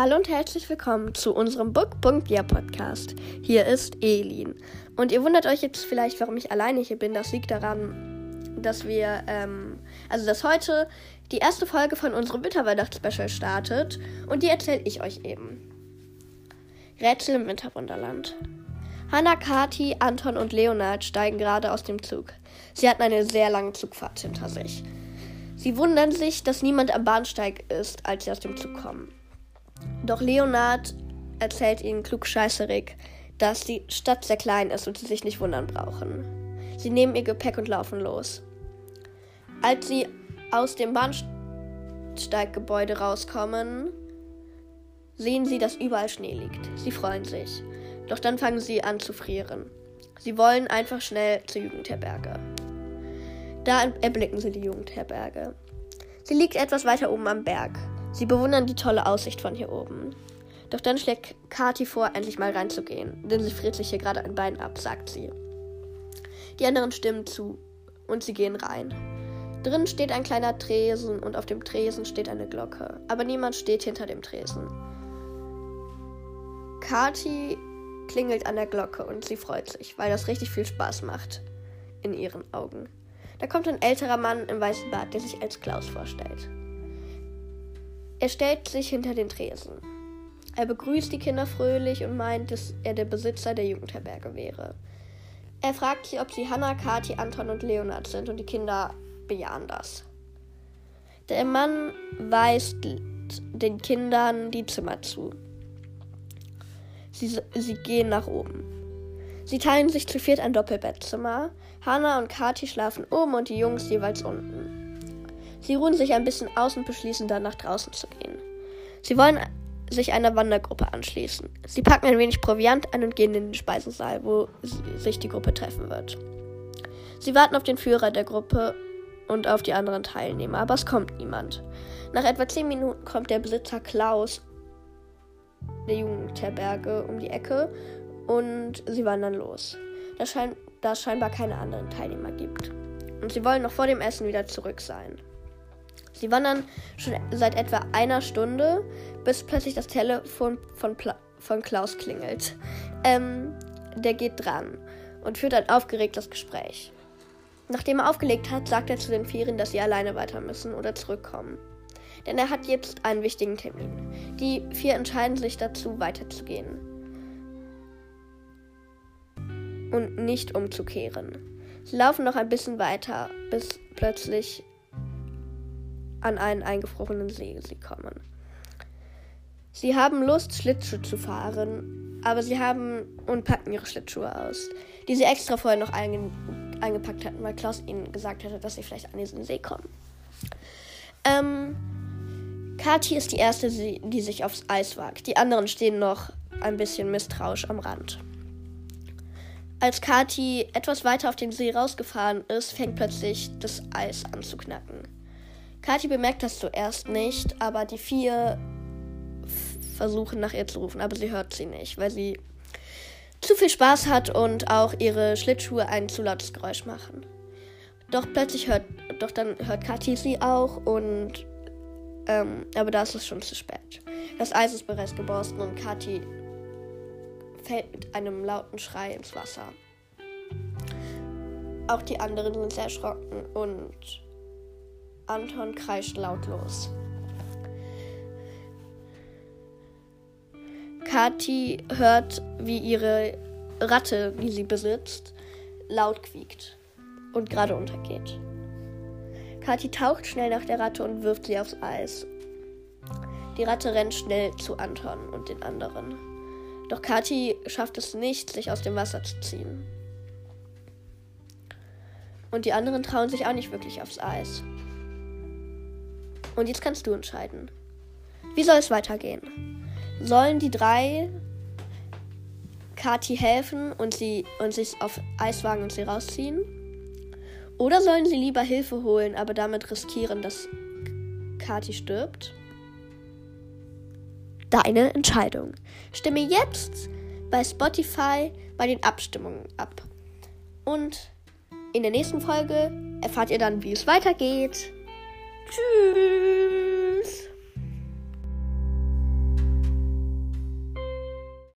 Hallo und herzlich willkommen zu unserem Book.ja Podcast. Hier ist Elin. Und ihr wundert euch jetzt vielleicht, warum ich alleine hier bin. Das liegt daran, dass wir, ähm, also dass heute die erste Folge von unserem Winterweihnachtsspecial startet. Und die erzähle ich euch eben. Rätsel im Winterwunderland. Hannah, Kati, Anton und Leonard steigen gerade aus dem Zug. Sie hatten eine sehr lange Zugfahrt hinter sich. Sie wundern sich, dass niemand am Bahnsteig ist, als sie aus dem Zug kommen. Doch Leonard erzählt ihnen klugscheißerig, dass die Stadt sehr klein ist und sie sich nicht wundern brauchen. Sie nehmen ihr Gepäck und laufen los. Als sie aus dem Bahnsteiggebäude rauskommen, sehen sie, dass überall Schnee liegt. Sie freuen sich. Doch dann fangen sie an zu frieren. Sie wollen einfach schnell zur Jugendherberge. Da erblicken sie die Jugendherberge. Sie liegt etwas weiter oben am Berg. Sie bewundern die tolle Aussicht von hier oben. Doch dann schlägt Kati vor, endlich mal reinzugehen, denn sie friert sich hier gerade ein Bein ab, sagt sie. Die anderen stimmen zu und sie gehen rein. Drin steht ein kleiner Tresen und auf dem Tresen steht eine Glocke, aber niemand steht hinter dem Tresen. Kati klingelt an der Glocke und sie freut sich, weil das richtig viel Spaß macht in ihren Augen. Da kommt ein älterer Mann im weißen Bart, der sich als Klaus vorstellt. Er stellt sich hinter den Tresen. Er begrüßt die Kinder fröhlich und meint, dass er der Besitzer der Jugendherberge wäre. Er fragt sie, ob sie Hannah, Kathi, Anton und Leonard sind und die Kinder bejahen das. Der Mann weist den Kindern die Zimmer zu. Sie, sie gehen nach oben. Sie teilen sich zu viert ein Doppelbettzimmer. Hannah und Kathi schlafen oben und die Jungs jeweils unten. Sie ruhen sich ein bisschen aus und beschließen dann nach draußen zu gehen. Sie wollen sich einer Wandergruppe anschließen. Sie packen ein wenig Proviant ein und gehen in den Speisesaal, wo sich die Gruppe treffen wird. Sie warten auf den Führer der Gruppe und auf die anderen Teilnehmer, aber es kommt niemand. Nach etwa zehn Minuten kommt der Besitzer Klaus der Jugendherberge um die Ecke und sie wandern los. Da, schein, da es scheinbar keine anderen Teilnehmer gibt. Und sie wollen noch vor dem Essen wieder zurück sein. Sie wandern schon seit etwa einer Stunde, bis plötzlich das Telefon von, Pla von Klaus klingelt. Ähm, der geht dran und führt ein aufgeregtes Gespräch. Nachdem er aufgelegt hat, sagt er zu den Vieren, dass sie alleine weiter müssen oder zurückkommen. Denn er hat jetzt einen wichtigen Termin. Die vier entscheiden sich dazu, weiterzugehen. Und nicht umzukehren. Sie laufen noch ein bisschen weiter, bis plötzlich an einen eingefrorenen See kommen. Sie haben Lust, Schlittschuh zu fahren, aber sie haben und packen ihre Schlittschuhe aus, die sie extra vorher noch einge eingepackt hatten, weil Klaus ihnen gesagt hatte, dass sie vielleicht an diesen See kommen. Ähm, Kathi ist die erste, die sich aufs Eis wagt. Die anderen stehen noch ein bisschen misstrauisch am Rand. Als Kathi etwas weiter auf den See rausgefahren ist, fängt plötzlich das Eis an zu knacken. Kathi bemerkt das zuerst nicht, aber die vier versuchen nach ihr zu rufen, aber sie hört sie nicht, weil sie zu viel Spaß hat und auch ihre Schlittschuhe ein zu lautes Geräusch machen. Doch plötzlich hört, doch dann hört Kathi sie auch und ähm, aber da ist es schon zu spät. Das Eis ist bereits geborsten und Kathi fällt mit einem lauten Schrei ins Wasser. Auch die anderen sind sehr erschrocken und Anton kreischt lautlos. Kathi hört, wie ihre Ratte, die sie besitzt, laut quiekt und gerade untergeht. Kathi taucht schnell nach der Ratte und wirft sie aufs Eis. Die Ratte rennt schnell zu Anton und den anderen. Doch Kathi schafft es nicht, sich aus dem Wasser zu ziehen. Und die anderen trauen sich auch nicht wirklich aufs Eis. Und jetzt kannst du entscheiden. Wie soll es weitergehen? Sollen die drei Kati helfen und sie und sich auf Eis wagen und sie rausziehen? Oder sollen sie lieber Hilfe holen, aber damit riskieren, dass Kati stirbt? Deine Entscheidung. Stimme jetzt bei Spotify bei den Abstimmungen ab. Und in der nächsten Folge erfahrt ihr dann, wie es weitergeht. 去。